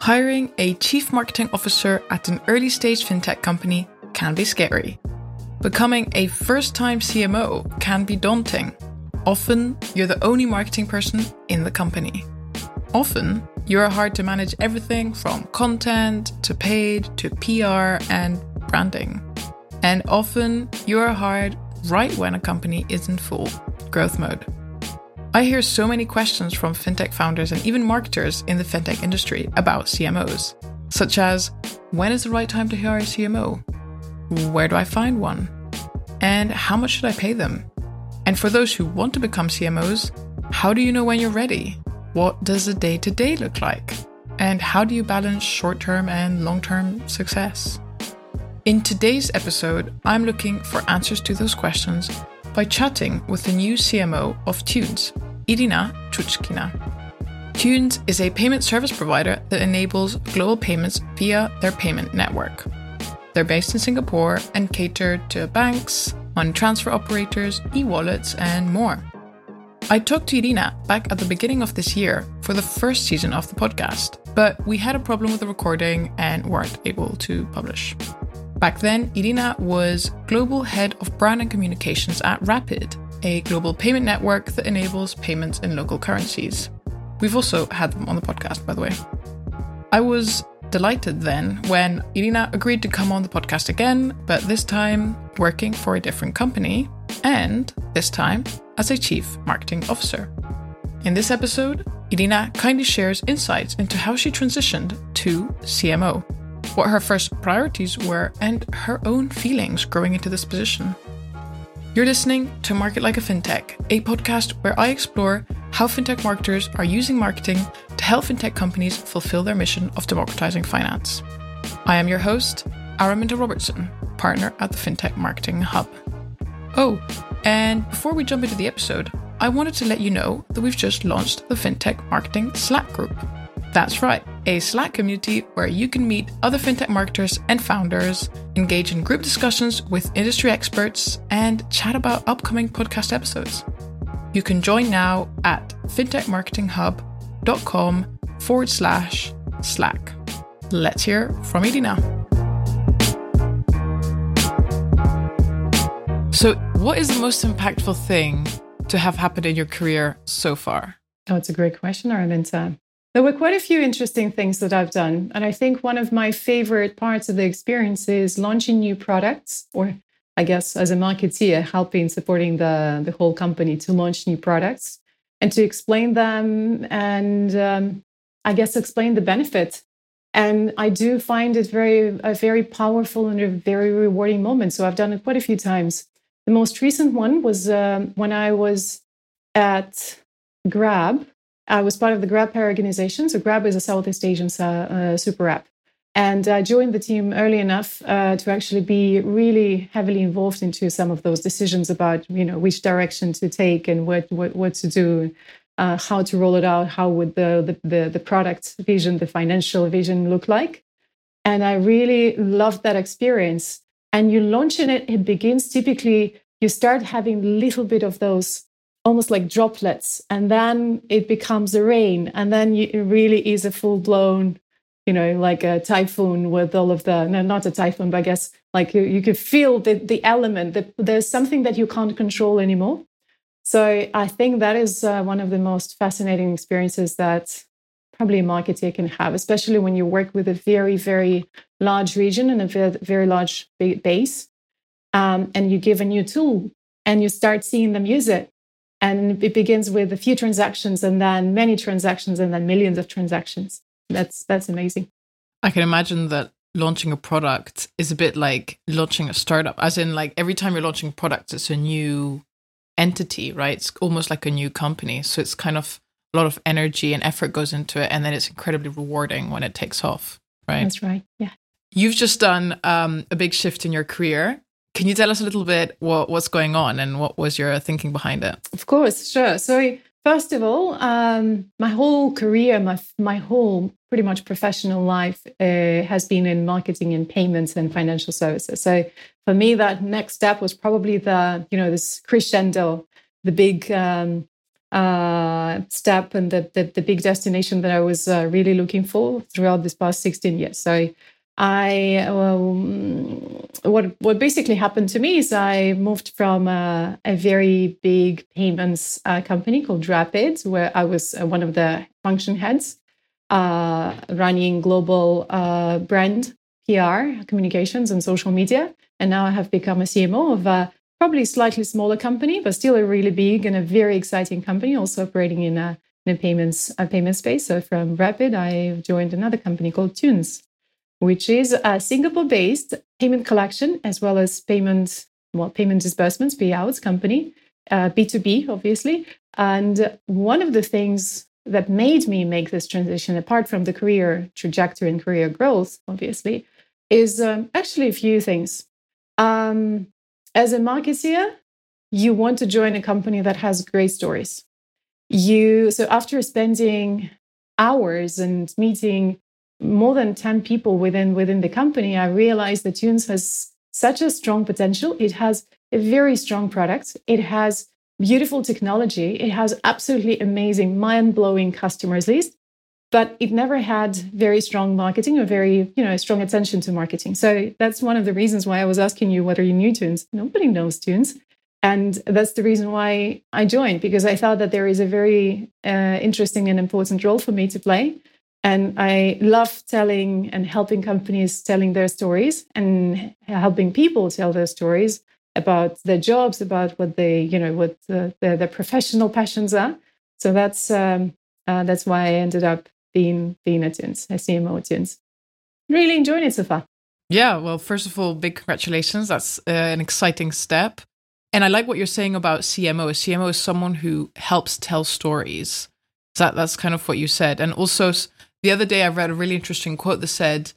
Hiring a chief marketing officer at an early stage fintech company can be scary. Becoming a first time CMO can be daunting. Often, you're the only marketing person in the company. Often, you're hard to manage everything from content to paid to PR and branding. And often, you're hard right when a company is in full growth mode. I hear so many questions from fintech founders and even marketers in the fintech industry about CMOs, such as when is the right time to hire a CMO? Where do I find one? And how much should I pay them? And for those who want to become CMOs, how do you know when you're ready? What does a day to day look like? And how do you balance short term and long term success? In today's episode, I'm looking for answers to those questions by chatting with the new CMO of Thunes, Irina Chuchkina. Thunes is a payment service provider that enables global payments via their payment network. They're based in Singapore and cater to banks, money transfer operators, e wallets, and more. I talked to Irina back at the beginning of this year for the first season of the podcast, but we had a problem with the recording and weren't able to publish. Back then, Irina was global head of brand and communications at Rapyd, a global payment network that enables payments in local currencies. We've also had them on the podcast, by the way. I was delighted then when Irina agreed to come on the podcast again, but this time working for a different company, and this time as a chief marketing officer. In this episode, Irina kindly shares insights into how she transitioned to CMO what her first priorities were, and her own feelings growing into this position. You're listening to Market Like a FinTech, a podcast where I explore how fintech marketers are using marketing to help fintech companies fulfill their mission of democratizing finance. I am your host, Araminta Robertson, partner at the FinTech Marketing Hub. Oh, and before we jump into the episode, I wanted to let you know that we've just launched the FinTech Marketing Slack group. That's right, a Slack community where you can meet other fintech marketers and founders, engage in group discussions with industry experts, and chat about upcoming podcast episodes. You can join now at fintechmarketinghub.com forward slash Slack. Let's hear from Irina. So, what is the most impactful thing to have happened in your career so far? Oh, it's a great question, Araminta. There were quite a few interesting things that I've done. And I think one of my favorite parts of the experience is launching new products, or I guess as a marketeer, helping supporting the, the whole company to launch new products and to explain them and um, I guess explain the benefit. And I do find it very a very powerful and a very rewarding moment. So I've done it quite a few times. The most recent one was um, when I was at Grab I was part of the Grab organization. So Grab is a Southeast Asian uh, uh, super app. And I joined the team early enough uh, to actually be really heavily involved into some of those decisions about, you know, which direction to take and what what, what to do, uh, how to roll it out, how would the, the, the product vision, the financial vision look like. And I really loved that experience. And you launch in it, it begins typically, you start having a little bit of those almost like droplets and then it becomes a rain and then you, it really is a full blown you know like a typhoon with all of the no not a typhoon but i guess like you, you could feel the, the element that there's something that you can't control anymore. So i think that is uh, one of the most fascinating experiences that probably a marketer can have especially when you work with a very very large region and a very, very large base um, and you give a new tool and you start seeing them use it and it begins with a few transactions and then many transactions and then millions of transactions. That's that's amazing. I can imagine that launching a product is a bit like launching a startup as in like every time you're launching products it's a new entity right? It's almost like a new company. So it's kind of a lot of energy and effort goes into it and then it's incredibly rewarding when it takes off right? That's right. Yeah. You've just done um, a big shift in your career can you tell us a little bit what, what's going on and what was your thinking behind it? Of course, sure. So, first of all, um, my whole career, my my whole pretty much professional life uh, has been in marketing and payments and financial services. So, for me, that next step was probably the you know this crescendo, the big um, uh, step and the, the, the big destination that I was uh, really looking for throughout this past 16 years. So I um, what what basically happened to me is I moved from a, very big payments uh, company called Rapyd, where I was uh, one of the function heads, uh, running global uh, brand PR, communications, and social media. And now I have become a CMO of a probably slightly smaller company, but still a really big and a very exciting company, also operating in a, in a payments a payment space. So from Rapyd, I joined another company called Thunes which is a Singapore-based payment collection as well as payment, well, payment disbursements, payouts company, uh, B2B, obviously. And one of the things that made me make this transition, apart from the career trajectory and career growth, obviously, is um, actually a few things. Um, as a marketeer, you want to join a company that has great stories. You so after spending hours and meeting more than 10 people within within the company, I realized that Thunes has such a strong potential. It has a very strong product. It has beautiful technology. It has absolutely amazing, mind-blowing customers list, but it never had very strong marketing or very, you know, strong attention to marketing. So that's one of the reasons why I was asking you whether you knew Thunes. Nobody knows Thunes. And that's the reason why I joined, because I thought that there is a very uh, interesting and important role for me to play. And I love telling and helping companies telling their stories and helping people tell their stories about their jobs, about what they, you know, what the, their, their professional passions are. So that's um, uh, that's why I ended up being being at Thunes, a CMO at Thunes. Really enjoying it so far. Yeah, well, first of all, big congratulations. That's uh, an exciting step. And I like what you're saying about CMO. A CMO is someone who helps tell stories. That that's kind of what you said. And also the other day I read a really interesting quote that said,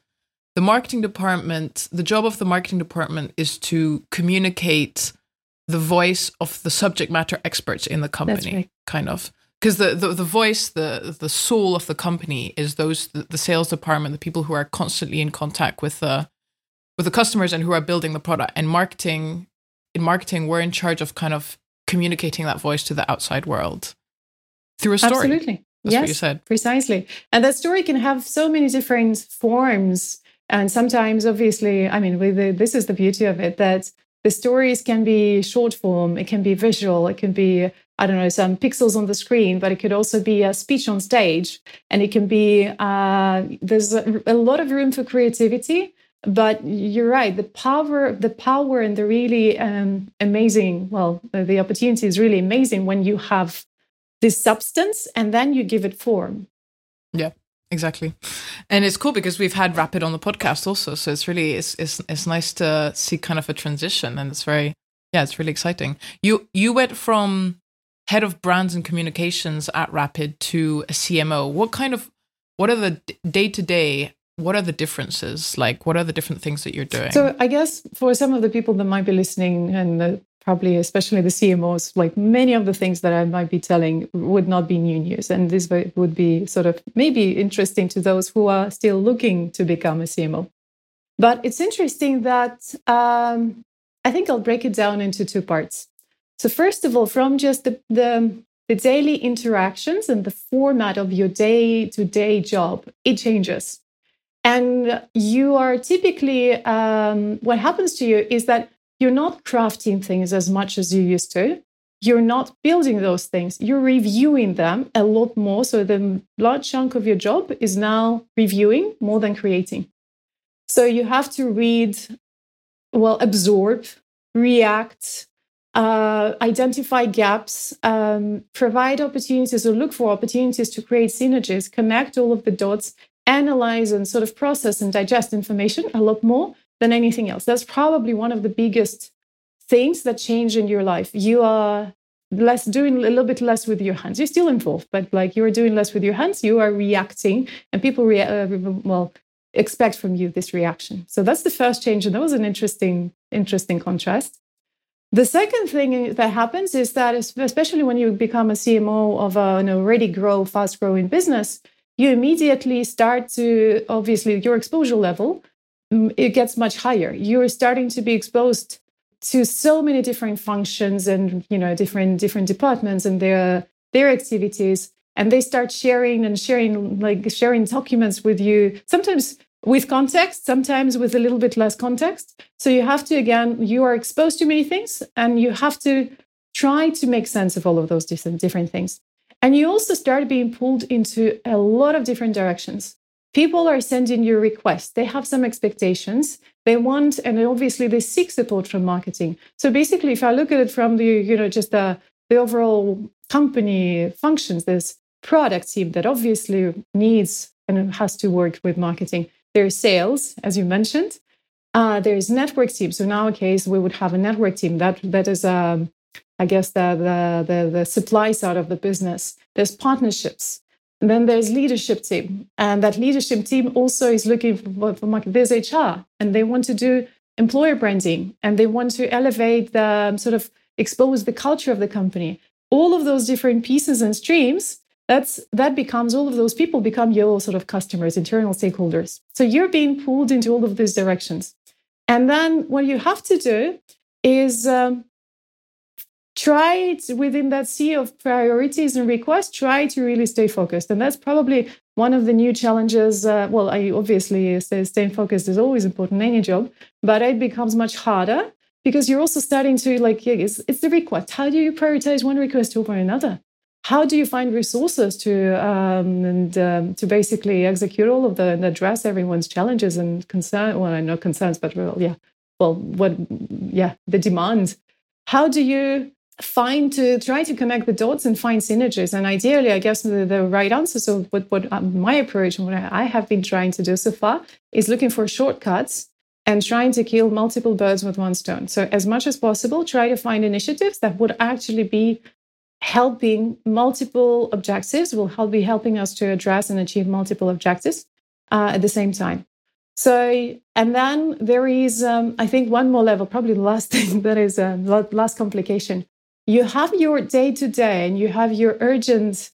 the marketing department, the job of the marketing department is to communicate the voice of the subject matter experts in the company, right. kind of. Because the, the, the voice, the the soul of the company is those the, the sales department, the people who are constantly in contact with the with the customers and who are building the product. And marketing, in marketing, we're in charge of kind of communicating that voice to the outside world through a story. Absolutely. That's yes, what you said. Precisely. And that story can have so many different forms. And sometimes, obviously, I mean, the, this is the beauty of it that the stories can be short form, it can be visual, it can be, I don't know, some pixels on the screen, but it could also be a speech on stage. And it can be, uh, there's a, a lot of room for creativity but you're right the power the power and the really um, amazing well the, the, opportunity is really amazing when you have this substance and then you give it form. Yeah, exactly. And it's cool because we've had Rapyd on the podcast also. So it's really it's it's it's nice to see kind of a transition and it's very yeah, it's really exciting. You you went from head of brands and communications at Rapyd to a CMO. What kind of what are the day to day what are the differences like what are the different things that you're doing so i guess for some of the people that might be listening and probably especially the CMOs, like many of the things that I might be telling would not be new news. And this would be sort of maybe interesting to those who are still looking to become a CMO. But it's interesting that um, I think I'll break it down into two parts. So, first of all, from just the, the, the daily interactions and the format of your day to day job, it changes. And you are typically, um, what happens to you is that you're not crafting things as much as you used to. You're not building those things. You're reviewing them a lot more. So the large chunk of your job is now reviewing more than creating. So you have to read, well, absorb, react, uh, identify gaps, um, provide opportunities or look for opportunities to create synergies, connect all of the dots, analyze and sort of process and digest information a lot more than anything else. That's probably one of the biggest things that change in your life. You are less doing a little bit less with your hands. You're still involved, but like you're doing less with your hands, you are reacting, and people rea- uh, well expect from you this reaction. So that's the first change, and that was an interesting interesting contrast. The second thing that happens is that, especially when you become a CMO of an already grow, fast growing business, you immediately start to obviously your exposure level it gets much higher. You're starting to be exposed to so many different functions and you know different different departments and their their activities and they start sharing and sharing like sharing documents with you sometimes with context sometimes with a little bit less context. So you have to again you are exposed to many things and you have to try to make sense of all of those different different things. And you also start being pulled into a lot of different directions people are sending you requests they have some expectations they want and obviously they seek support from marketing so basically if i look at it from the you know just the the overall company functions there's product team that obviously needs and has to work with marketing. There's sales, as you mentioned. Uh, there's network team. So in our case, we would have a network team that that is, um, I guess, the, the, the the supply side of the business. There's partnerships. Then there's leadership team, and that leadership team also is looking for, for market. There's HR, and they want to do employer branding, and they want to elevate the um, sort of expose the culture of the company. All of those different pieces and streams that's that becomes all of those people become your sort of customers internal stakeholders so you're being pulled into all of these directions and then what you have to do is um, try it within that sea of priorities and requests try to really stay focused. And that's probably one of the new challenges uh, well i obviously say staying focused is always important in any job but it becomes much harder because you're also starting to like it's, it's the request. How do you prioritize one request over another? How do you find resources to um, and um, to basically execute all of the and address everyone's challenges and concern well know concerns but well yeah well what yeah the demand? How do you find to try to connect the dots and find synergies. And ideally i guess the, the right answer so what, what um, my approach and what i have been trying to do so far is looking for shortcuts and trying to kill multiple birds with one stone. So as much as possible try to find initiatives that would actually be helping multiple objectives will help be helping us to address and achieve multiple objectives uh, at the same time. So and then there is um, i think one more level probably the last thing that is a uh, last complication you have your day to day and you have your urgent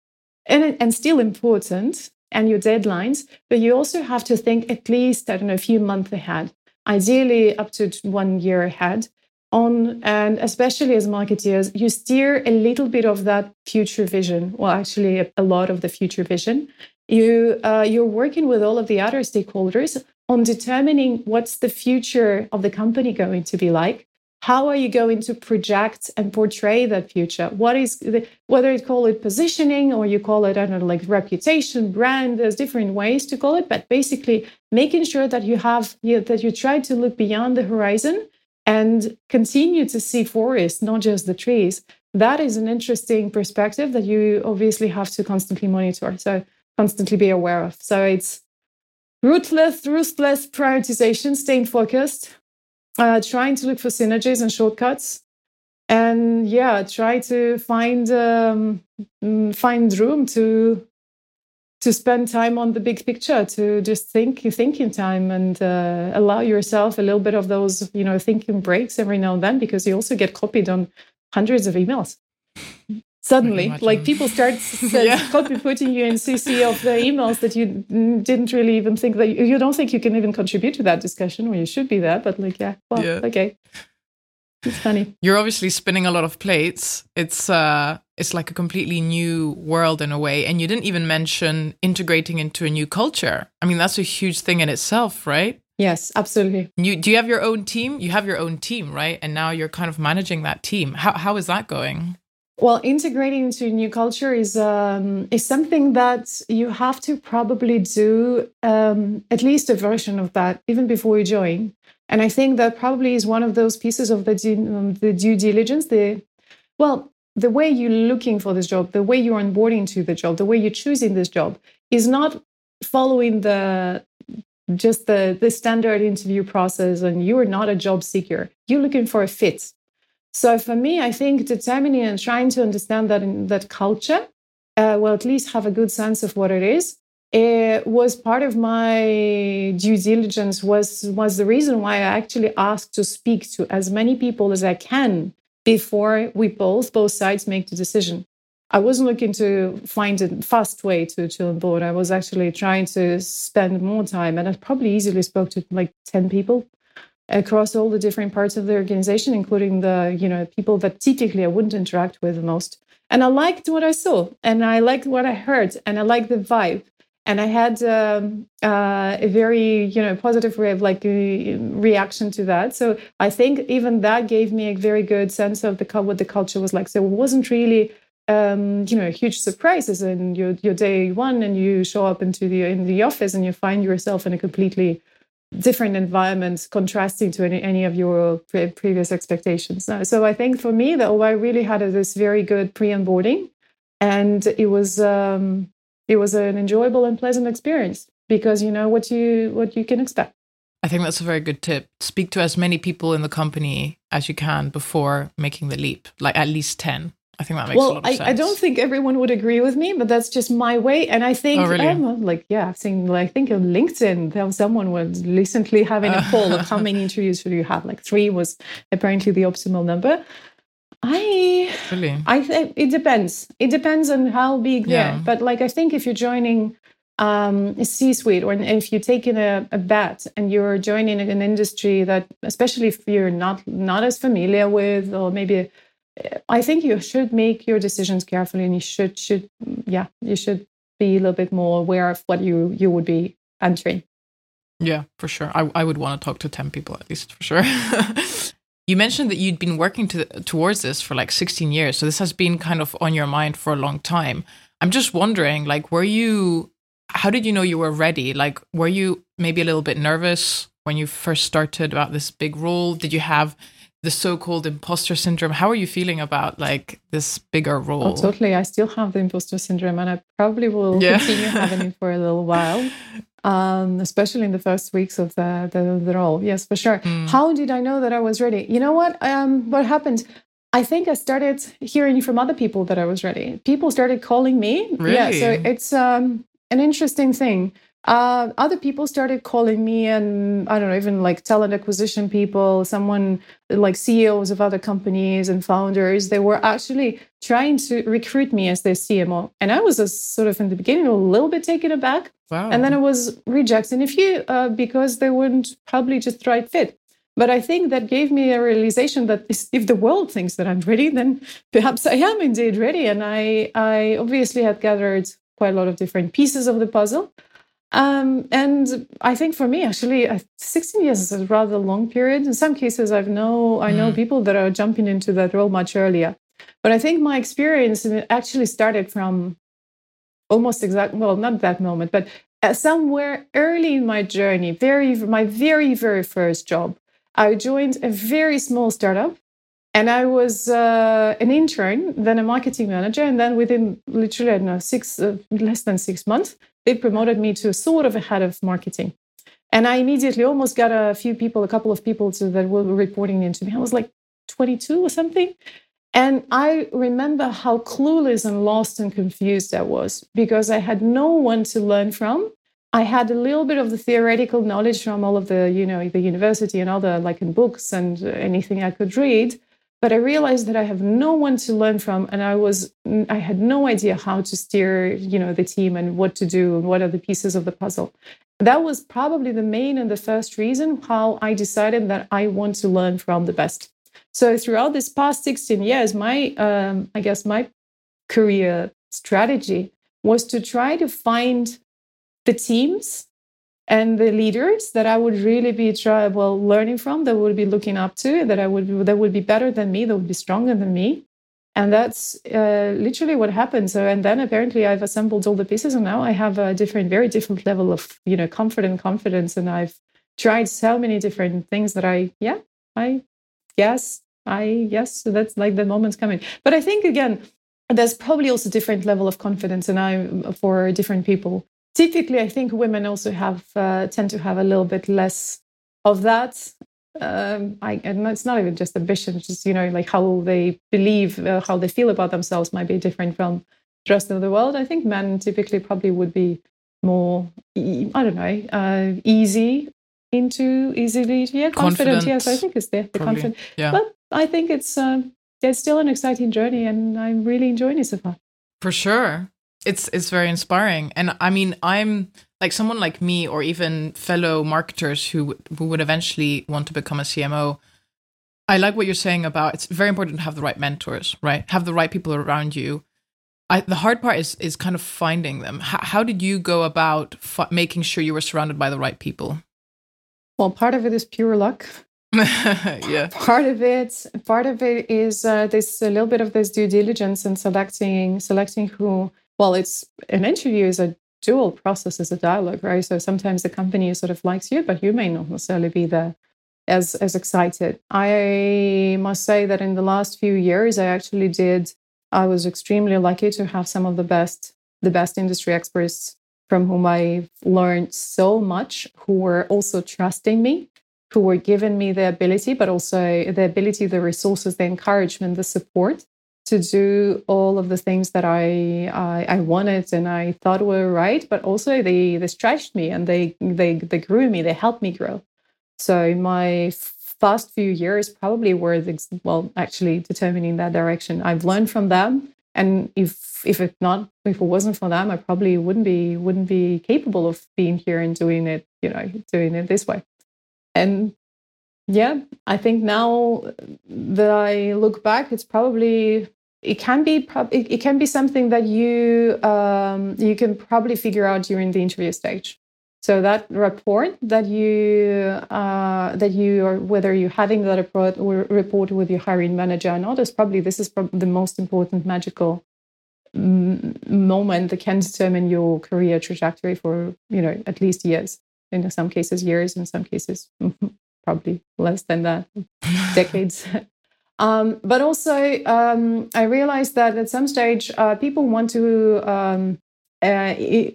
and, and still important and your deadlines but you also have to think at least i don't know a few months ahead ideally up to one year ahead. On and especially as marketeers you steer a little bit of that future vision well actually a, a lot of the future vision. You uh, you're working with all of the other stakeholders on determining what's the future of the company going to be like how are you going to project and portray that future what is the, whether you call it positioning or you call it i don't know like reputation brand there's different ways to call it but basically making sure that you have you know, that you try to look beyond the horizon and continue to see forests, not just the trees. That is an interesting perspective that you obviously have to constantly monitor. So constantly be aware of. So it's ruthless, ruthless prioritization, staying focused, uh, trying to look for synergies and shortcuts, and yeah, try to find um, mm, find room to to spend time on the big picture to just think thinking time and uh, allow yourself a little bit of those you know thinking breaks every now and then because you also get copied on hundreds of emails suddenly like people start yeah. copy putting you in cc of the emails that you didn't really even think that you, you don't think you can even contribute to that discussion or you should be there but like yeah well yeah. okay it's funny. You're obviously spinning a lot of plates. It's uh it's like a completely new world in a way. And you didn't even mention integrating into a new culture. I mean, that's a huge thing in itself, right? Yes, absolutely. You do you have your own team? You have your own team, right? And now you're kind of managing that team. How how is that going? Well, integrating into a new culture is um, is something that you have to probably do um, at least a version of that even before you join. And I think that probably is one of those pieces of the due, um, the due diligence. The well, the way you're looking for this job, the way you're onboarding to the job, the way you're choosing this job is not following the just the the standard interview process. And you are not a job seeker. You're looking for a fit. So for me, I think determining and trying to understand that in that culture, uh, well, at least have a good sense of what it is, it was part of my due diligence was was the reason why I actually asked to speak to as many people as I can before we both both sides make the decision. I wasn't looking to find a fast way to to onboard. I was actually trying to spend more time, and I probably easily spoke to like ten people across all the different parts of the organization, including the you know people that typically I wouldn't interact with the most. And I liked what I saw, and I liked what I heard, and I liked the vibe. And I had um, uh, a very, you know, positive of like uh, reaction to that. So I think even that gave me a very good sense of the what the culture was like. So it wasn't really um, you know, a huge surprises in your, your day one and you show up into the in the office and you find yourself in a completely different environment contrasting to any, any of your pre- previous expectations. So I think for me, though, I really had a, this very good pre-onboarding and it was um, it was an enjoyable and pleasant experience because you know what you what you can expect. I think that's a very good tip. Speak to as many people in the company as you can before making the leap, like at least 10. I think that makes well, a lot of I, sense. I don't think everyone would agree with me, but that's just my way. And I think, oh, really? um, like, yeah, I've seen, like, I think on LinkedIn, there was someone was recently having a poll of how many interviews should you have. Like, three was apparently the optimal number. I really, I think it depends. It depends on how big Yeah. they're. But like, I think if you're joining um, a C-suite or if you're taking a, a bet and you're joining an industry that, especially if you're not not as familiar with, or maybe I think you should make your decisions carefully, and you should should yeah you should be a little bit more aware of what you you would be entering. Yeah, for sure. I, I would want to talk to 10 people at least, for sure. you mentioned that you'd been working to, towards this for like 16 years. So this has been kind of on your mind for a long time. I'm just wondering, like, were you, how did you know you were ready? Like, were you maybe a little bit nervous when you first started about this big role? Did you have the so-called imposter syndrome? How are you feeling about like this bigger role? Oh, totally. I still have the imposter syndrome, and I probably will Yeah. continue having it for a little while, um, especially in the first weeks of the, the, the role. Yes, for sure. Mm. How did I know that I was ready? You know what? Um, what happened? I think I started hearing from other people that I was ready. People started calling me. Really? Yeah, so it's um, an interesting thing. Uh, other people started calling me, and I don't know, even like talent acquisition people, someone like CEOs of other companies and founders. They were actually trying to recruit me as their CMO, and I was a, sort of in the beginning a little bit taken aback, Wow. and then I was rejecting a few uh, because they weren't probably just the right fit. But I think that gave me a realization that if the world thinks that I'm ready, then perhaps I am indeed ready. And I, I obviously had gathered quite a lot of different pieces of the puzzle. Um, and I think for me, actually, uh, 16 years is a rather long period. In some cases, I've know I know Mm. people that are jumping into that role much earlier. But I think my experience actually started from almost exact well, not that moment, but uh, somewhere early in my journey, very my very very first job. I joined a very small startup and I was uh, an intern, then a marketing manager, and then within literally I don't know six uh, less than six months, they promoted me to sort of a head of marketing. And I immediately almost got a few people, a couple of people to, that were reporting into me. I was like 22 or something. And I remember how clueless and lost and confused I was because I had no one to learn from. I had a little bit of the theoretical knowledge from all of the, you know, the university and other like in books and uh, anything I could read. But I realized that I have no one to learn from, and I was I had no idea how to steer, you know, the team and what to do and what are the pieces of the puzzle. That was probably the main and the first reason how I decided that I want to learn from the best. So throughout this past 16 years, my um, I guess my career strategy was to try to find the teams and the leaders that I would really be try well learning from, that would be looking up to, that I would be, that would be better than me, that would be stronger than me. And that's uh, literally what happened. So, and then apparently I've assembled all the pieces, and now I have a different, very different level of you know comfort and confidence. And I've tried so many different things that I, yeah, I guess I yes, so that's like the moment's coming. But I think again, there's probably also different level of confidence, and I for different people typically i think women also have uh, tend to have a little bit less of that um, I, and it's not even just ambition it's just you know like how they believe uh, how they feel about themselves might be different from the rest of the world i think men typically probably would be more I don't know uh, easy into easily yeah confident, Confident, yes i think it's there the probably. confident Yeah. but i think it's um, it's still an exciting journey and i'm really enjoying it so far For sure. It's it's very inspiring, and I mean, I'm like someone like me, or even fellow marketers who who would eventually want to become a CMO. I like what you're saying about it's very important to have the right mentors, right? Have the right people around you. I, the hard part is is kind of finding them. H- how did you go about f- making sure you were surrounded by the right people? Well, part of it is pure luck. yeah. Part of it, part of it is uh, this a little bit of this due diligence and selecting selecting who. Well, it's an interview is a dual process, is a dialogue, right? So sometimes the company sort of likes you, but you may not necessarily be there as as excited. I must say that in the last few years, I actually did. I was extremely lucky to have some of the best the best industry experts from whom I've learned so much, who were also trusting me who were giving me the ability, but also the ability, the resources, the encouragement, the support to do all of the things that I, I, I wanted and I thought were right. But also they they stretched me and they they they grew me. They helped me grow. So my first few years probably were the, well actually determining that direction. I've learned from them, and if if it not if it wasn't for them, I probably wouldn't be wouldn't be capable of being here and doing it. You know, doing it this way and yeah i think now that i look back it's probably it can be it, it can be something that you um, you can probably figure out during the interview stage. So that report that you uh, that you are whether you're having that report or report with your hiring manager or not is probably this is probably the most important magical moment that can determine your career trajectory for you know at least years. In some cases years, in some cases probably less than that, decades. Um, but also, um, I realized that at some stage, uh, people want to, um, uh,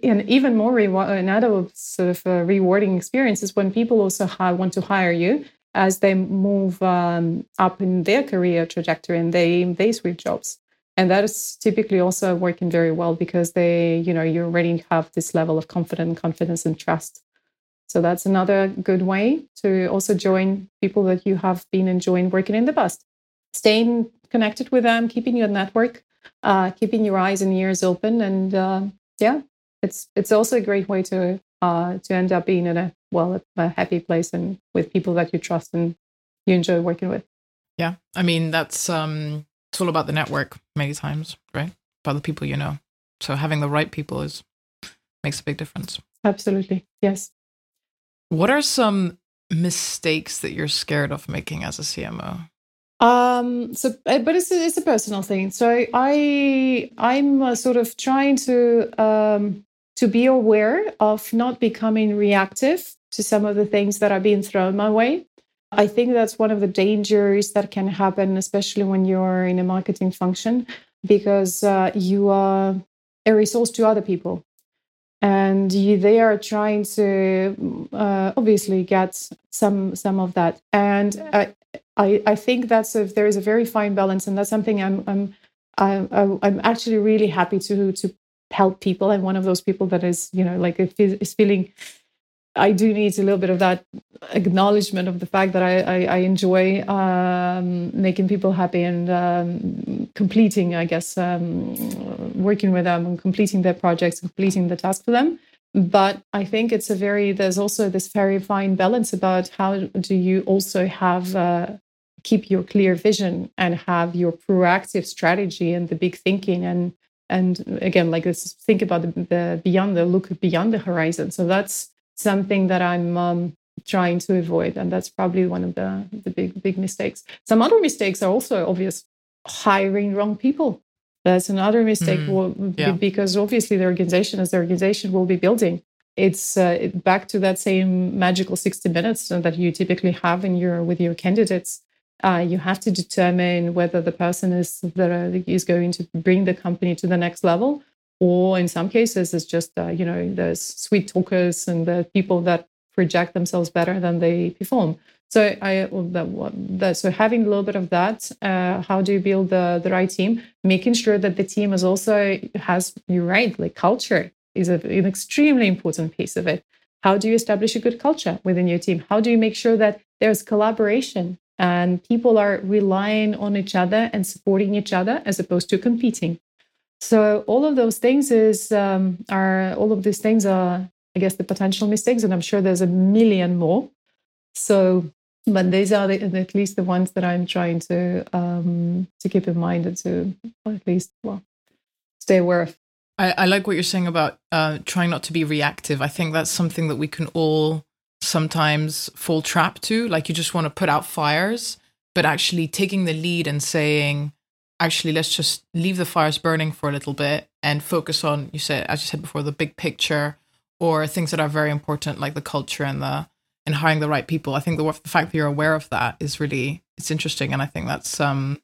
and even more another sort of uh, rewarding experience is when people also want to hire you as they move um, up in their career trajectory and they they switch jobs. And that is typically also working very well because they, you know, you already have this level of confidence, confidence and trust so that's another good way to also join people that you have been enjoying working in the past. Staying connected with them, keeping your network, uh, keeping your eyes and ears open, and uh, yeah, it's it's also a great way to uh, to end up being in a well a happy place and with people that you trust and you enjoy working with. Yeah, I mean that's um, it's all about the network many times, right? About the people you know. So having the right people is makes a big difference. Absolutely, yes. What are some mistakes that you're scared of making as a CMO? Um, so, uh, but it's a, it's a personal thing. So I I'm uh, sort of trying to um, to be aware of not becoming reactive to some of the things that are being thrown my way. I think that's one of the dangers that can happen, especially when you're in a marketing function, because uh, you are a resource to other people and you, they are trying to uh, obviously get some some of that and I, I think that's if there is a very fine balance and that's something i'm i'm I, i'm actually really happy to to help people I'm one of those people that is you know like is feeling I do need a little bit of that acknowledgement of the fact that I, I, I enjoy um, making people happy and um, completing, I guess, um, working with them and completing their projects, completing the task for them. But I think it's a very, there's also this very fine balance about how do you also have, uh, keep your clear vision and have your proactive strategy and the big thinking and, and again, like this, think about the, the beyond the look beyond the horizon. So that's, something that I'm um, trying to avoid, and that's probably one of the the big big mistakes. Some other mistakes are also obvious: hiring wrong people. That's another mistake mm, yeah. because obviously the organization, as the organization will be building, it's uh, back to that same magical 60 minutes that you typically have in your with your candidates. Uh, you have to determine whether the person is that uh, going to bring the company to the next level or in some cases it's just uh, you know there's sweet talkers and the people that project themselves better than they perform so i that, so having a little bit of that uh, how do you build the, the right team? Making sure that the team is also has you're right like culture is a, an extremely important piece of it. How do you establish a good culture within your team? How do you make sure that there's collaboration and people are relying on each other and supporting each other as opposed to competing? So all of those things is um, are all of these things are, I guess, the potential mistakes, and I'm sure there's a million more. So, but these are the, at least the ones that I'm trying to um, to keep in mind and to at least well stay aware of. I, I like what you're saying about uh, trying not to be reactive. I think that's something that we can all sometimes fall trap to. Like you just want to put out fires, but actually taking the lead and saying, actually, let's just leave the fires burning for a little bit and focus on, you said, as you said before, the big picture or things that are very important, like the culture and the and hiring the right people. I think the, the fact that you're aware of that is really it's interesting, and I think that's um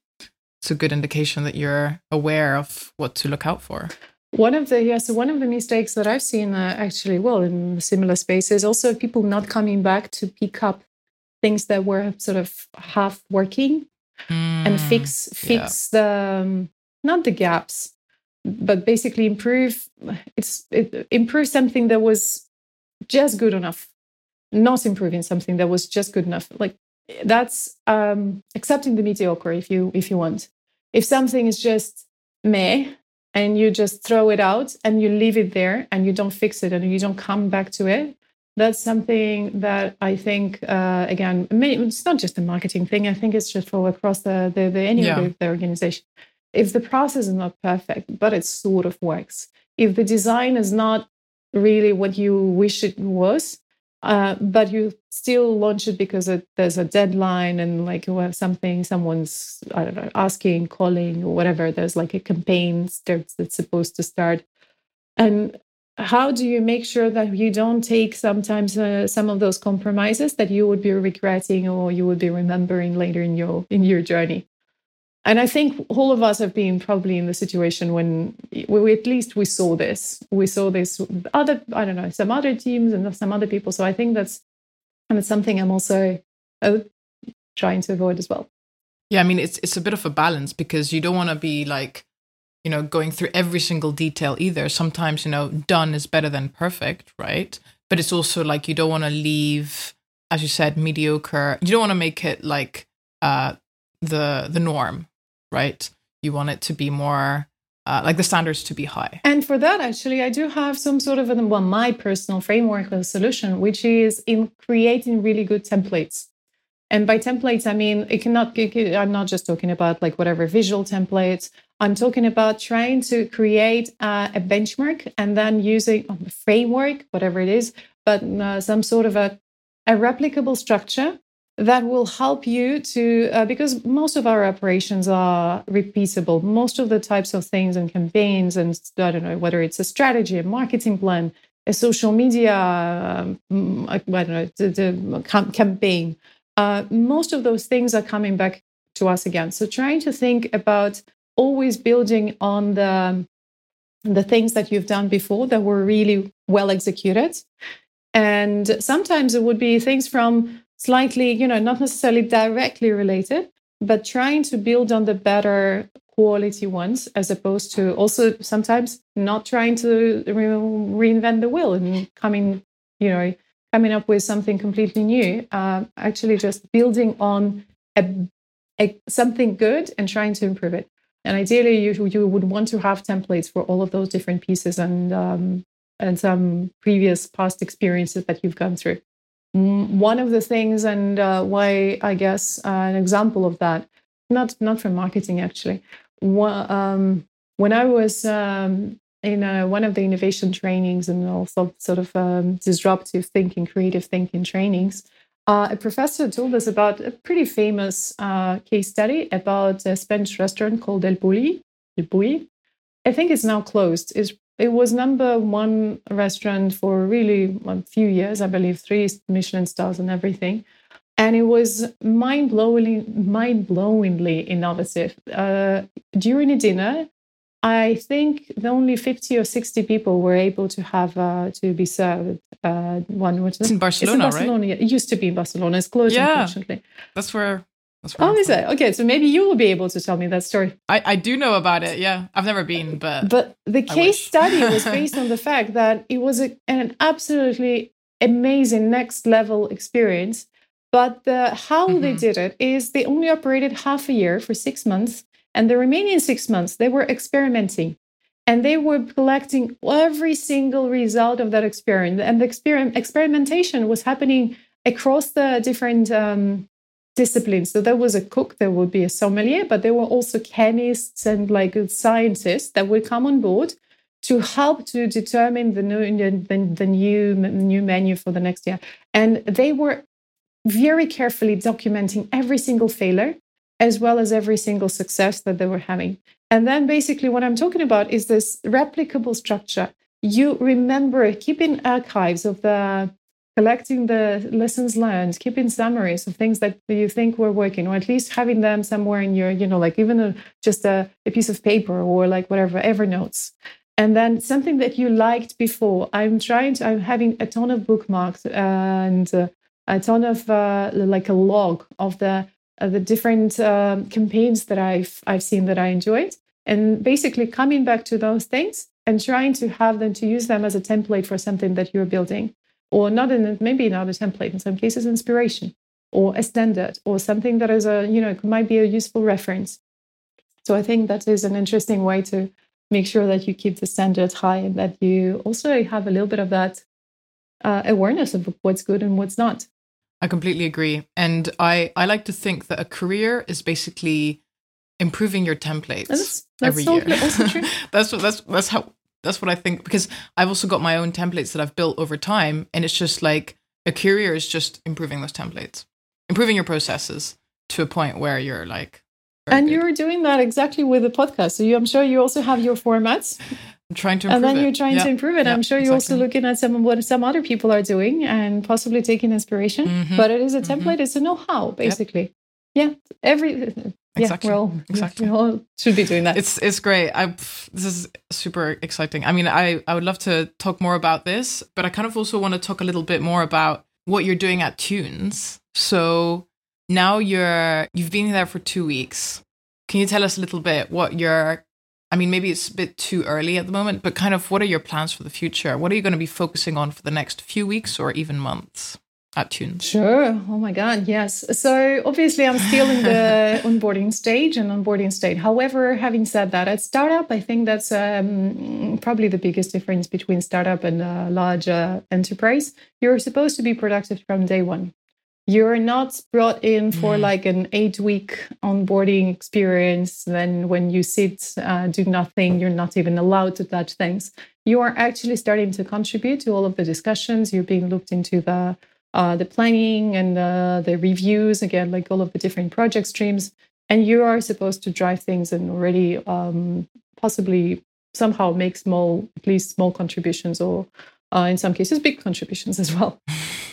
it's a good indication that you're aware of what to look out for. One of the yes, one of the mistakes that I've seen uh, actually, well, in similar spaces, also people not coming back to pick up things that were sort of half working mm, and fix fix yeah. the um, not the gaps, but basically improve it's it, improve something that was just good enough, not improving something that was just good enough. Like that's um, accepting the mediocre if you if you want. If something is just meh and you just throw it out and you leave it there and you don't fix it and you don't come back to it that's something that i think uh, again it's not just a marketing thing i think it's just for across the the, the any yeah. of the organization if the process is not perfect but it sort of works if the design is not really what you wish it was uh, but you still launch it because it, there's a deadline and like you have something someone's i don't know asking calling or whatever. There's like a campaign that's supposed to start. And how do you make sure that you don't take sometimes uh, some of those compromises that you would be regretting or you would be remembering later in your in your journey and I think all of us have been probably in the situation when we, at least we saw this. We saw this other, I don't know, some other teams and some other people. So I think that's and it's something I'm also uh, trying to avoid as well. Yeah, I mean it's it's a bit of a balance because you don't want to be like, you know, going through every single detail either. Sometimes you know, done is better than perfect, right? But it's also like you don't want to leave, as you said, mediocre. You don't want to make it like uh the the norm right? You want it to be more uh, like the standards to be high. And for that, actually, I do have some sort of a, well, my personal framework of solution, which is in creating really good templates. And by templates, I mean it cannot. I'm not just talking about like whatever visual templates. I'm talking about trying to create uh, a benchmark and then using a framework, whatever it is, but uh, some sort of a, a replicable structure that will help you to uh, because most of our operations are repeatable. Most of the types of things and campaigns and i don't know whether it's a strategy a marketing plan a social media um, i don't know the, the campaign uh, most of those things are coming back to us again. So trying to think about always building on the the things that you've done before that were really well executed. And sometimes it would be things from slightly, you know, not necessarily directly related, but trying to build on the better quality ones as opposed to also sometimes not trying to re- reinvent the wheel and coming, you know, coming up with something completely new. Uh, actually, just building on a, a, something good and trying to improve it. And ideally, you you would want to have templates for all of those different pieces and um, and some previous past experiences that you've gone through. One of the things, and uh, why I guess uh, an example of that, not not from marketing actually. Um, when I was um, in uh, one of the innovation trainings and also sort of um, disruptive thinking, creative thinking trainings, uh, a professor told us about a pretty famous uh, case study about a Spanish restaurant called El Bulli. El Bulli. I think it's now closed. It's it was number one restaurant for really a few years, I believe, three Michelin stars and everything. And it was mind-blowingly, mind-blowingly innovative. Uh, during a dinner, I think the only 50 or 60 people were able to have uh, to be served. Uh, one which it's in Barcelona, it's in Barcelona. Right? It used to be in Barcelona. It's closed, yeah, unfortunately. That's where oh, is it? Okay, so maybe you will be able to tell me that story. I, I do know about it. Yeah, I've never been, but but the case study was based on the fact that it was a, an absolutely amazing next level experience. But the, how mm-hmm. they did it is they only operated half a year for six months, and the remaining six months they were experimenting. and they were collecting every single result of that experiment and the experiment experimentation was happening across the different um, disciplines so there was a cook there would be a sommelier but there were also chemists and like scientists that would come on board to help to determine the new the, the new new menu for the next year and they were very carefully documenting every single failure as well as every single success that they were having. And then basically, what I'm talking about is this replicable structure. You remember keeping archives of the collecting the lessons learned, keeping summaries of things that you think were working, or at least having them somewhere in your, you know, like even a, just a, a piece of paper or like whatever, Evernotes. And then something that you liked before. I'm trying to, I'm having a ton of bookmarks and uh, a ton of uh, like a log of the uh, the different uh, campaigns that I've I've seen that I enjoyed, and basically coming back to those things and trying to have them to use them as a template for something that you're building, or not in maybe not a template in some cases inspiration or a standard or something that is a you know might be a useful reference. So I think that is an interesting way to make sure that you keep the standard high and that you also have a little bit of that uh, awareness of what's good and what's not. I completely agree. And I, I like to think that a career is basically improving your templates that's, that's every year. that's what that's that's how that's what I think because I've also got my own templates that I've built over time and it's just like a career is just improving those templates. Improving your processes to a point where you're like and good. you're doing that exactly with the podcast. So you, I'm sure you also have your formats. I'm trying to and then it. you're trying yeah. to improve it. Yeah, I'm sure you're exactly. also looking at some of what some other people are doing and possibly taking inspiration. Mm-hmm. But it is a mm-hmm. template. Mm-hmm. It's a know-how, basically. Yep. Yeah, every exactly. Yeah, we all, exactly. we all should be doing that. It's it's great. I this is super exciting. I mean, I I would love to talk more about this, but I kind of also want to talk a little bit more about what you're doing at Thunes. So now you're you've been there for two weeks. Can you tell us a little bit what your I mean, maybe it's a bit too early at the moment, but kind of what are your plans for the future? What are you going to be focusing on for the next few weeks or even months Sure. Oh my God, yes. So obviously, I'm still in the onboarding stage and onboarding state. However, having said that, at startup, I think that's um, probably the biggest difference between startup and a large uh, enterprise. You're supposed to be productive from day one you're not brought in for mm. like an eight week onboarding experience then when you sit uh, do nothing you're not even allowed to touch things you are actually starting to contribute to all of the discussions you're being looked into the uh, the planning and uh, the reviews again like all of the different project streams and you are supposed to drive things and already um, possibly somehow make small at least small contributions or uh, in some cases big contributions as well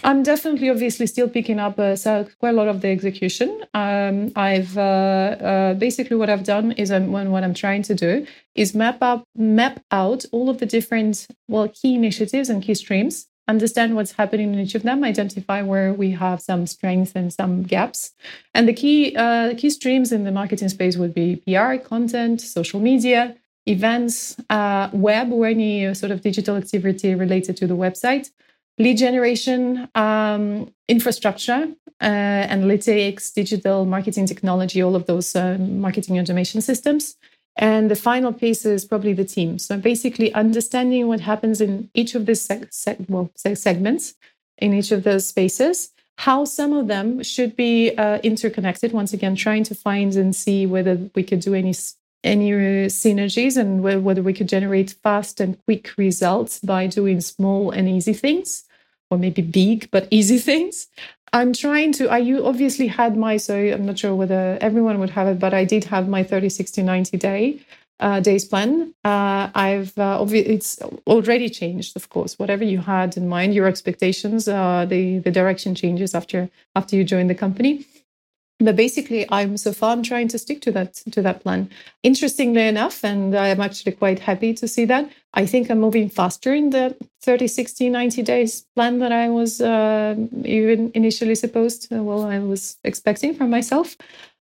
I'm definitely, obviously, still picking up uh, so quite a lot of the execution. Um, I've uh, uh, basically what I've done is I'm, when, what I'm trying to do is map up, map out all of the different well key initiatives and key streams. Understand what's happening in each of them. Identify where we have some strengths and some gaps. And the key uh, key streams in the marketing space would be PR, content, social media, events, uh, web, or any sort of digital activity related to the website lead generation, um, infrastructure, uh, analytics, digital marketing technology, all of those uh, marketing automation systems. And the final piece is probably the team. So basically, understanding what happens in each of these seg- seg- well, segments, in each of those spaces, how some of them should be uh, interconnected. Once again, trying to find and see whether we could do any any synergies and whether we could generate fast and quick results by doing small and easy things or maybe big but easy things. I'm trying to i you obviously had my so i'm not sure whether everyone would have it but i did have my 30 60 90 day uh, days plan. Uh, i've uh, it's already changed of course. Whatever you had in mind your expectations uh, the the direction changes after after you join the company but basically i'm so far i'm trying to stick to that to that plan. Interestingly enough and i'm actually quite happy to see that i think i'm moving faster in the 30 60 90 days plan that i was uh, even initially supposed to, well i was expecting from myself.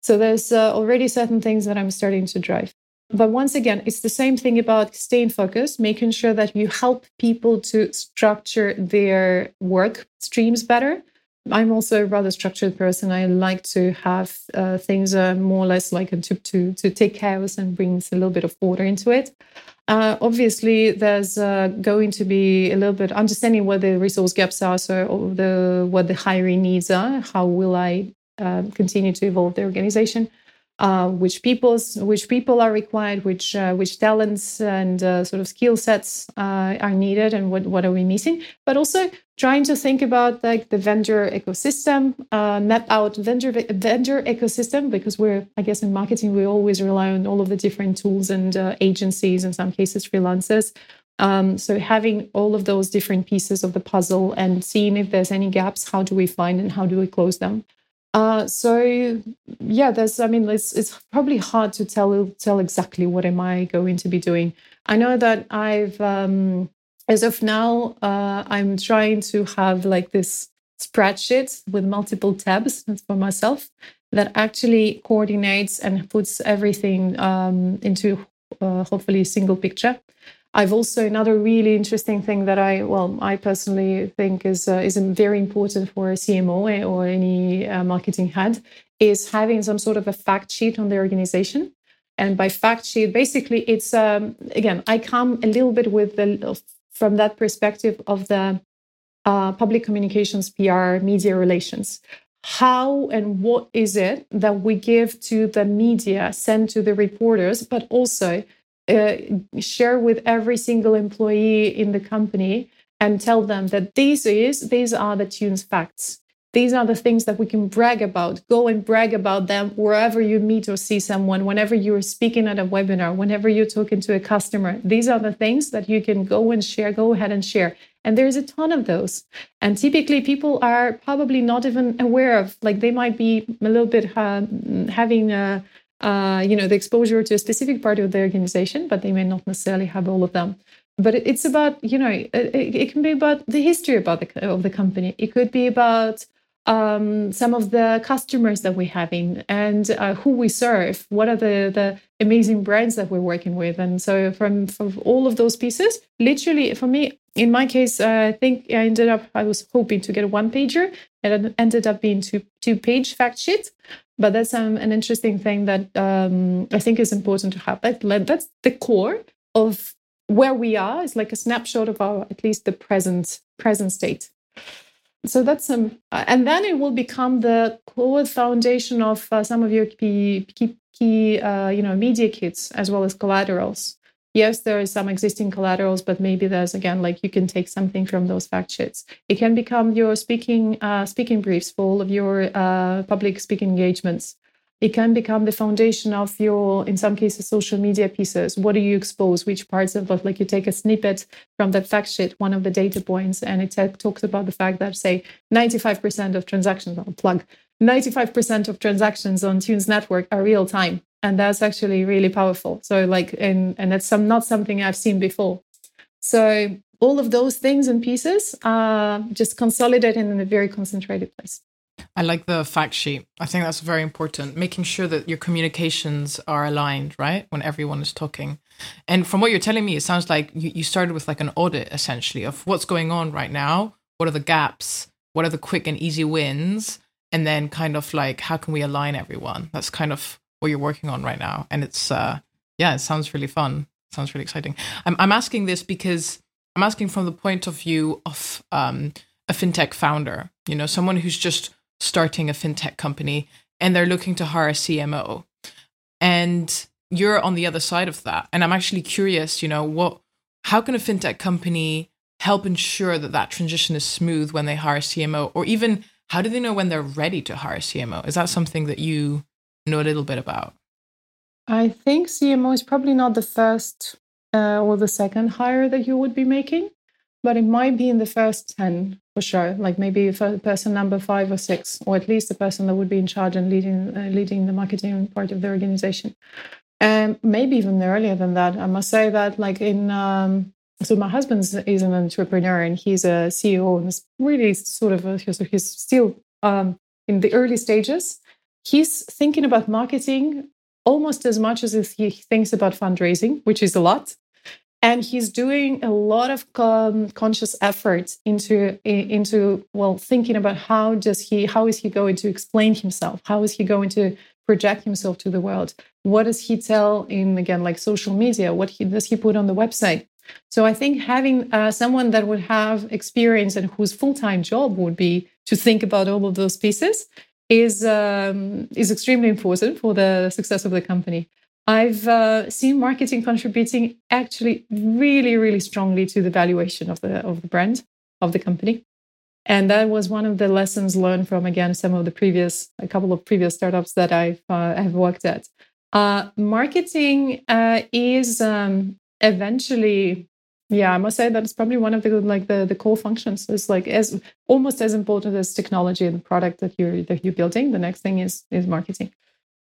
So there's uh, already certain things that i'm starting to drive. But once again it's the same thing about staying focused making sure that you help people to structure their work streams better I'm also a rather structured person. I like to have uh, things uh, more or less like to, to to take chaos and brings a little bit of order into it. Uh, obviously, there's uh, going to be a little bit understanding what the resource gaps are, so the what the hiring needs are. How will I uh, continue to evolve the organization? Uh, which people's which people are required, which uh, which talents and uh, sort of skill sets uh, are needed, and what what are we missing? But also trying to think about like the vendor ecosystem, uh, map out vendor vendor ecosystem because we're I guess in marketing we always rely on all of the different tools and uh, agencies, in some cases freelancers. Um, so having all of those different pieces of the puzzle and seeing if there's any gaps, how do we find and how do we close them? Uh, so yeah, there's. I mean, it's it's probably hard to tell tell exactly what am I going to be doing. I know that I've um, as of now, uh, I'm trying to have like this spreadsheet with multiple tabs for myself that actually coordinates and puts everything um, into uh, hopefully a single picture. I've also another really interesting thing that I well I personally think is uh, is very important for a CMO or any uh, marketing head is having some sort of a fact sheet on the organization. And by fact sheet, basically, it's um, again I come a little bit with the from that perspective of the uh, public communications, PR, media relations. How and what is it that we give to the media, send to the reporters, but also uh, share with every single employee in the company and tell them that these is these are the Thunes facts. These are the things that we can brag about. Go and brag about them wherever you meet or see someone whenever you're speaking at a webinar whenever you're talking to a customer. These are the things that you can go and share go ahead and share. And there's a ton of those. And typically people are probably not even aware of like they might be a little bit uh, having a uh, you know, the exposure to a specific part of the organization, but they may not necessarily have all of them. But it's about, you know, it, it can be about the history about the, of the company. It could be about um, some of the customers that we're having and uh, who we serve. What are the the amazing brands that we're working with? And so from from all of those pieces, literally for me, in my case, uh, I think I ended up. I was hoping to get a one pager, and it ended up being two two page fact sheet. But that's um, an interesting thing that um, I think is important to have. That, that's the core of where we are. It's like a snapshot of our, at least the present present state. So that's um, and then it will become the core foundation of uh, some of your key key, key uh, you know media kits as well as collaterals yes there is some existing collaterals but maybe there's again like you can take something from those fact sheets. It can become your speaking uh, speaking briefs for all of your uh, public speaking engagements. It can become the foundation of your in some cases social media pieces. What do you expose? Which parts of it? Like you take a snippet from that fact sheet one of the data points and it t- talks about the fact that say 95% of transactions i'll plug 95% of transactions on Thunes network are real time and that's actually really powerful. So like and and that's some not something i've seen before. So all of those things and pieces are just consolidated in a very concentrated place. I like the fact sheet. I think that's very important. Making sure that your communications are aligned right when everyone is talking. And from what you're telling me it sounds like you, you started with like an audit essentially of what's going on right now. What are the gaps? What are the quick and easy wins? And then kind of like how can we align everyone? That's kind of what you're working on right now. And it's uh yeah, it sounds really fun. It sounds really exciting. I'm I'm asking this because I'm asking from the point of view of um a fintech founder, you know, someone who's just starting a fintech company and they're looking to hire a CMO. And you're on the other side of that. And I'm actually curious, you know, what how can a fintech company help ensure that that transition is smooth when they hire a CMO or even how do they know when they're ready to hire a CMO? Is that something that you know a little bit about? I think CMO is probably not the first uh, or the second hire that you would be making, but it might be in the first 10 for sure. Like maybe person number five or six, or at least the person that would be in charge and leading, uh, leading the marketing part of the organization. And maybe even earlier than that. I must say that, like in, um, so my husband is an entrepreneur and he's a CEO and is really sort of, a, he's still um, in the early stages he's thinking about marketing almost as much as he thinks about fundraising, which is a lot. and he's doing a lot of um, conscious effort into into well thinking about how does he how is he going to explain himself? How is he going to project himself to the world? What does he tell in again like social media? What he, does he put on the website? So i think having uh, someone that would have experience and whose full-time job would be to think about all of those pieces is um, is extremely important for the success of the company I've uh, seen marketing contributing actually really, really strongly to the valuation of the of the brand of the company, and that was one of the lessons learned from again some of the previous a couple of previous startups that I've uh, have worked at. Uh, marketing uh, is um, eventually, yeah, I must say that it's probably one of the like the the core functions. It's like as almost as important as technology and the product that you're that you're building. The next thing is is marketing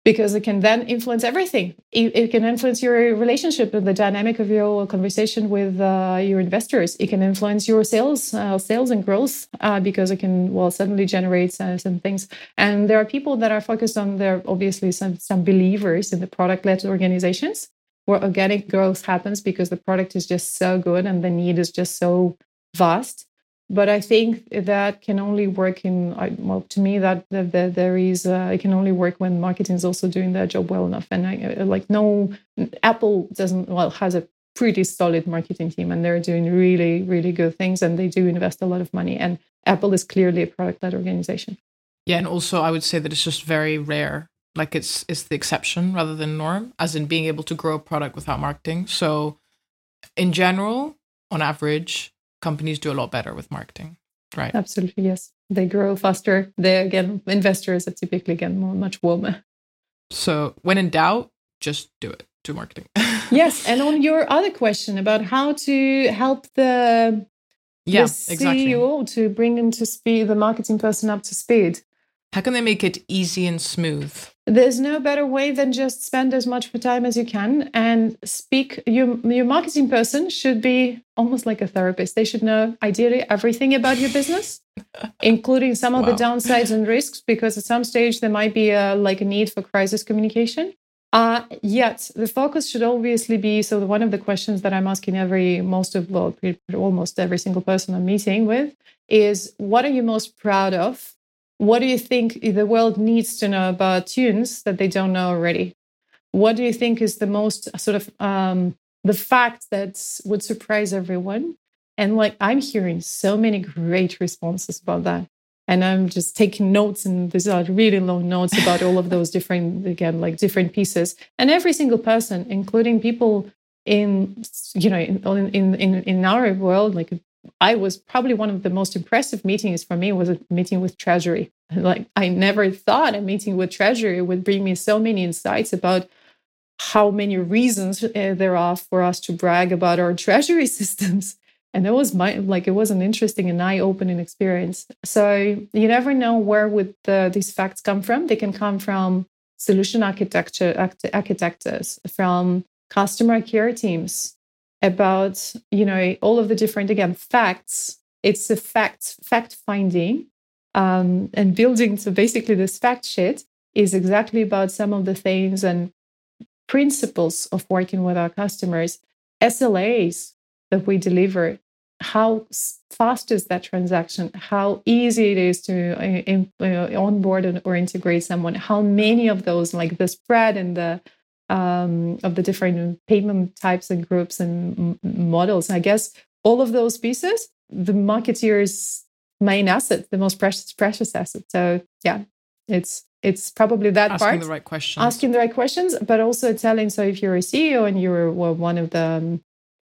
because it can then influence everything. It, it, can influence your relationship and the dynamic of your conversation with uh, your investors. It can influence your sales, uh, sales and growth uh, because it can well suddenly generate uh, some things. And there are people that are focused on their obviously some some believers in the product-led organizations where organic growth happens because the product is just so good and the need is just so vast but I think that can only work in well to me that, that, that there is uh, it can only work when marketing is also doing their job well enough and I, uh, like no Apple doesn't well has a pretty solid marketing team and they're doing really really good things and they do invest a lot of money and Apple is clearly a product led organization. Yeah, and also I would say that it's just very rare. Like it's it's the exception rather than norm, as in being able to grow a product without marketing. So in general, on average, companies do a lot better with marketing, right? Absolutely, yes. They grow faster. They again, investors are typically again more, much warmer. So when in doubt, just do it. Do marketing. yes, and on your other question about how to help the yeah, the CEO exactly. to bring them to speed, the marketing person up to speed. How can they make it easy and smooth? There's no better way than just spend as much time as you can and speak. Your, your marketing person should be almost like a therapist. They should know ideally everything about your business, including some of wow. the downsides and risks, because at some stage there might be a, like a need for crisis communication. Uh, yet the focus should obviously be so one of the questions that I'm asking every most of well almost every single person I'm meeting with is what are you most proud of what do you think the world needs to know about Thunes that they don't know already? What do you think is the most sort of um, the fact that would surprise everyone? And like I'm hearing so many great responses about that. And I'm just taking notes, and these are really long notes about all of those different, again, like different pieces. And every single person, including people in, you know, in in in, in our world, like I was probably one of the most impressive meetings for me was a meeting with Treasury. Like I never thought a meeting with Treasury would bring me so many insights about how many reasons uh, there are for us to brag about our treasury systems. And it was my like it was an interesting and eye-opening experience. So you never know where would the, these facts come from. They can come from solution architecture architects, from customer care teams, about you know all of the different again facts. It's a fact fact finding um, and building so basically this fact sheet is exactly about some of the things and principles of working with our customers. SLAs that we deliver how fast is that transaction? How easy it is to uh, uh, onboard or integrate someone? How many of those like the spread and the um, of the different payment types and groups and m- models. I guess all of those pieces, the marketeer's main asset, the most precious precious asset. So yeah, it's it's probably that asking part. Asking the right questions, asking the right questions, but also telling. So if you're a CEO and you're well, one of the um,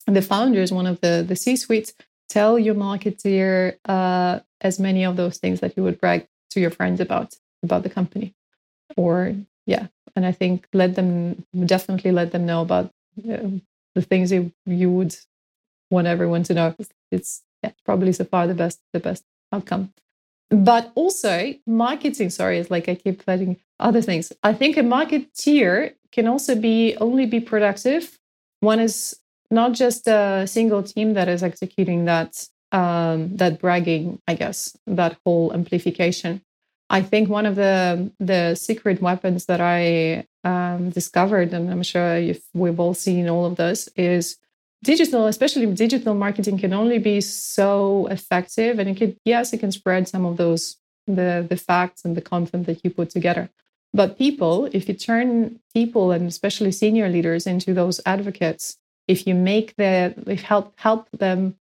the founders, one of the the C suites, tell your marketeer uh, as many of those things that you would brag to your friends about about the company, or yeah, and I think let them definitely let them know about uh, the things you, you would want everyone to know. It's yeah, probably so far the best the best outcome. But also marketing, sorry, it's like I keep letting other things. I think a marketeer can also be only be productive. One is not just a single team that is executing that um, that bragging, I guess, that whole amplification. I think one of the the secret weapons that I um, discovered, and I'm sure we've all seen all of this, is digital, especially digital marketing, can only be so effective. And it could, yes, it can spread some of those the the facts and the content that you put together. But people, if you turn people and especially senior leaders into those advocates, if you make the if help help them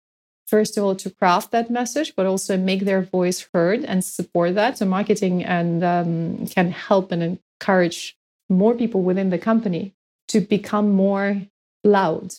first of all to craft that message, but also make their voice heard and support that. So marketing and um, can help and encourage more people within the company to become more loud.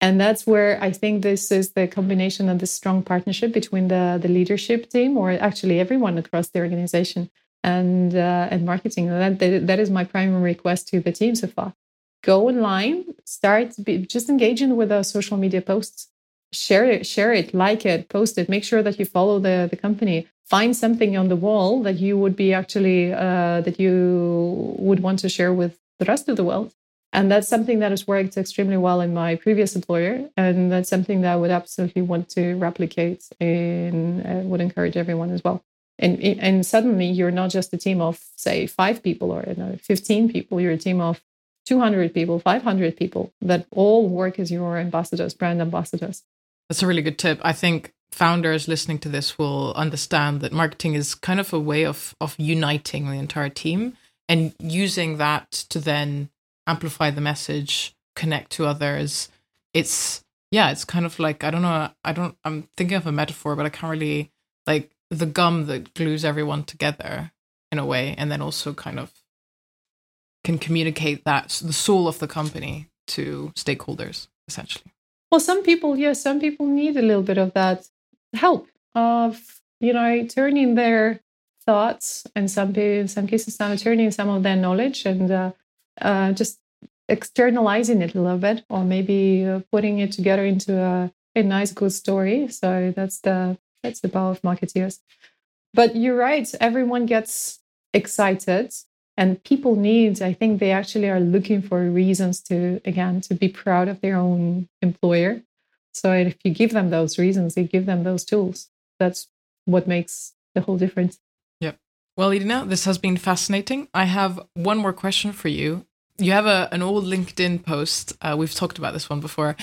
And that's where I think this is the combination of the strong partnership between the, the leadership team, or actually everyone across the organization, and uh, and marketing. And that, that is my primary request to the team so far. Go online, start be, just engaging with the social media posts share it, share it, like it, post it. Make sure that you follow the the company. Find something on the wall that you would be actually uh, that you would want to share with the rest of the world. And that's something that has worked extremely well in my previous employer, and that's something that I would absolutely want to replicate and uh, would encourage everyone as well. And and suddenly you're not just a team of say five people or you know, 15 people. You're a team of 200 people, 500 people that all work as your ambassadors, brand ambassadors. That's a really good tip. I think founders listening to this will understand that marketing is kind of a way of of uniting the entire team and using that to then amplify the message, connect to others. It's yeah, it's kind of like I don't know, I don't I'm thinking of a metaphor, but I can't really like the gum that glues everyone together in a way and then also kind of can communicate that the soul of the company to stakeholders essentially. Well, some people, yes, some people need a little bit of that help of, you know, turning their thoughts and some in some cases now turning some of their knowledge and uh, uh, just externalizing it a little bit or maybe uh, putting it together into a, a nice good story. So that's the that's the power of marketeers. But you're right everyone gets excited and people need i think they actually are looking for reasons to again to be proud of their own employer. So if you give them those reasons you give them those tools that's what makes the whole difference. Yep. Well Irina, this has been fascinating. I have one more question for you. You have a, an old linkedin post uh, we've talked about this one before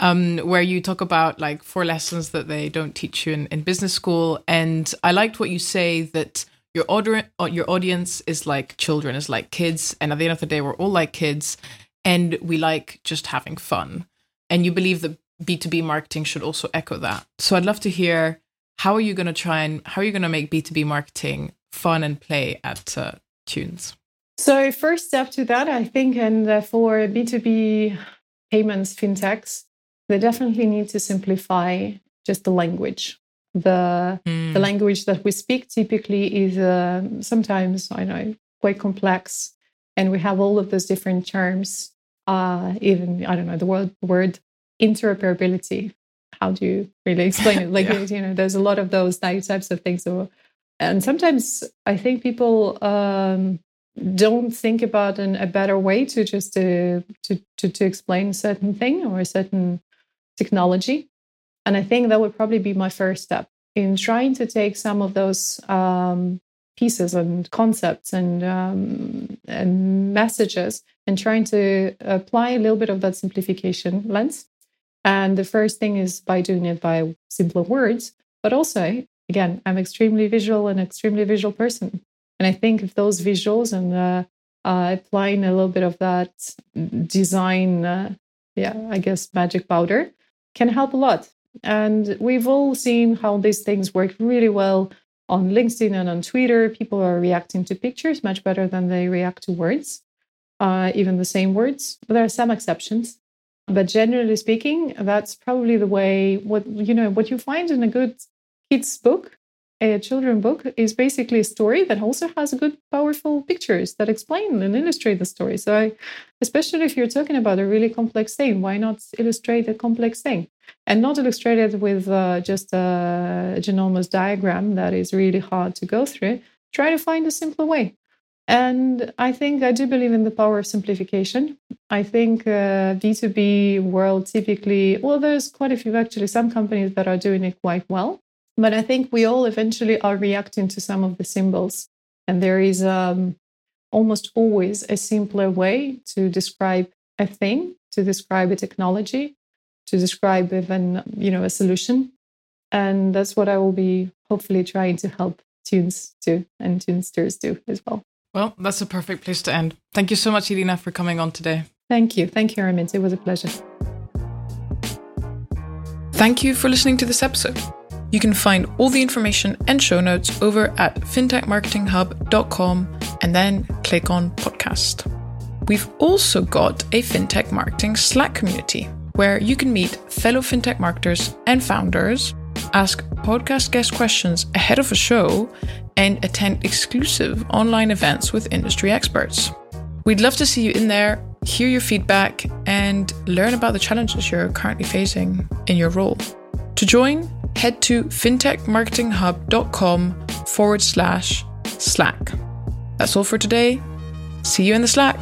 um, where you talk about like four lessons that they don't teach you in, in business school. And i liked what you say that your audience uh, your audience is like children is like kids and at the end of the day we're all like kids and we like just having fun. And you believe that b2b marketing should also echo that. So i'd love to hear how are you going to try and how are you going to make b2b marketing fun and play at uh, Thunes? So first step to that i think and uh, for b2b payments fintechs they definitely need to simplify just the language the mm. the hmm. language that we speak typically is uh, sometimes I know quite complex, and we have all of those different terms. Uh, even I don't know the word word interoperability. How do you really explain it? Like yeah. you know, there's a lot of those types of things. So, and sometimes I think people um, don't think about an, a better way to just uh, to, to to explain a certain thing or a certain technology and I think that would probably be my first step in trying to take some of those um, pieces and concepts and um, and messages and trying to apply a little bit of that simplification lens. And the first thing is by doing it by simpler words, but also again, I'm extremely visual and extremely visual person, and I think if those visuals and uh, uh, applying a little bit of that design, uh, yeah, I guess magic powder can help a lot and we've all seen how these things work really well on LinkedIn and on Twitter. People are reacting to pictures much better than they react to words, uh, even the same words. There are some exceptions. But generally speaking, that's probably the way what you know what you find in a good kids book a children book is basically a story that also has good powerful pictures that explain and illustrate the story. So I, especially if you're talking about a really complex thing why not illustrate a complex thing? And not illustrate it with uh, just a ginormous diagram that is really hard to go through. Try to find a simpler way. And i think i do believe in the power of simplification. I think uh, b2b world typically well there's quite a few actually some companies that are doing it quite well but I think we all eventually are reacting to some of the symbols. And there is um, almost always a simpler way to describe a thing, to describe a technology. to describe even you know a solution, and that's what I will be hopefully trying to help Thunes do and Thunesters do as well. Well, that's a perfect place to end. Thank you so much, Irina, for coming on today. Thank you. Thank you, Armin. It was a pleasure. Thank you for listening to this episode. You can find all the information and show notes over at fintechmarketinghub.com and then click on podcast. We've also got a fintech marketing Slack community where you can meet fellow fintech marketers and founders, ask podcast guest questions ahead of a show, and attend exclusive online events with industry experts. We'd love to see you in there, hear your feedback, and learn about the challenges you're currently facing in your role. To join, head to fintechmarketinghub.com forward slash Slack. That's all for today. See you in the Slack.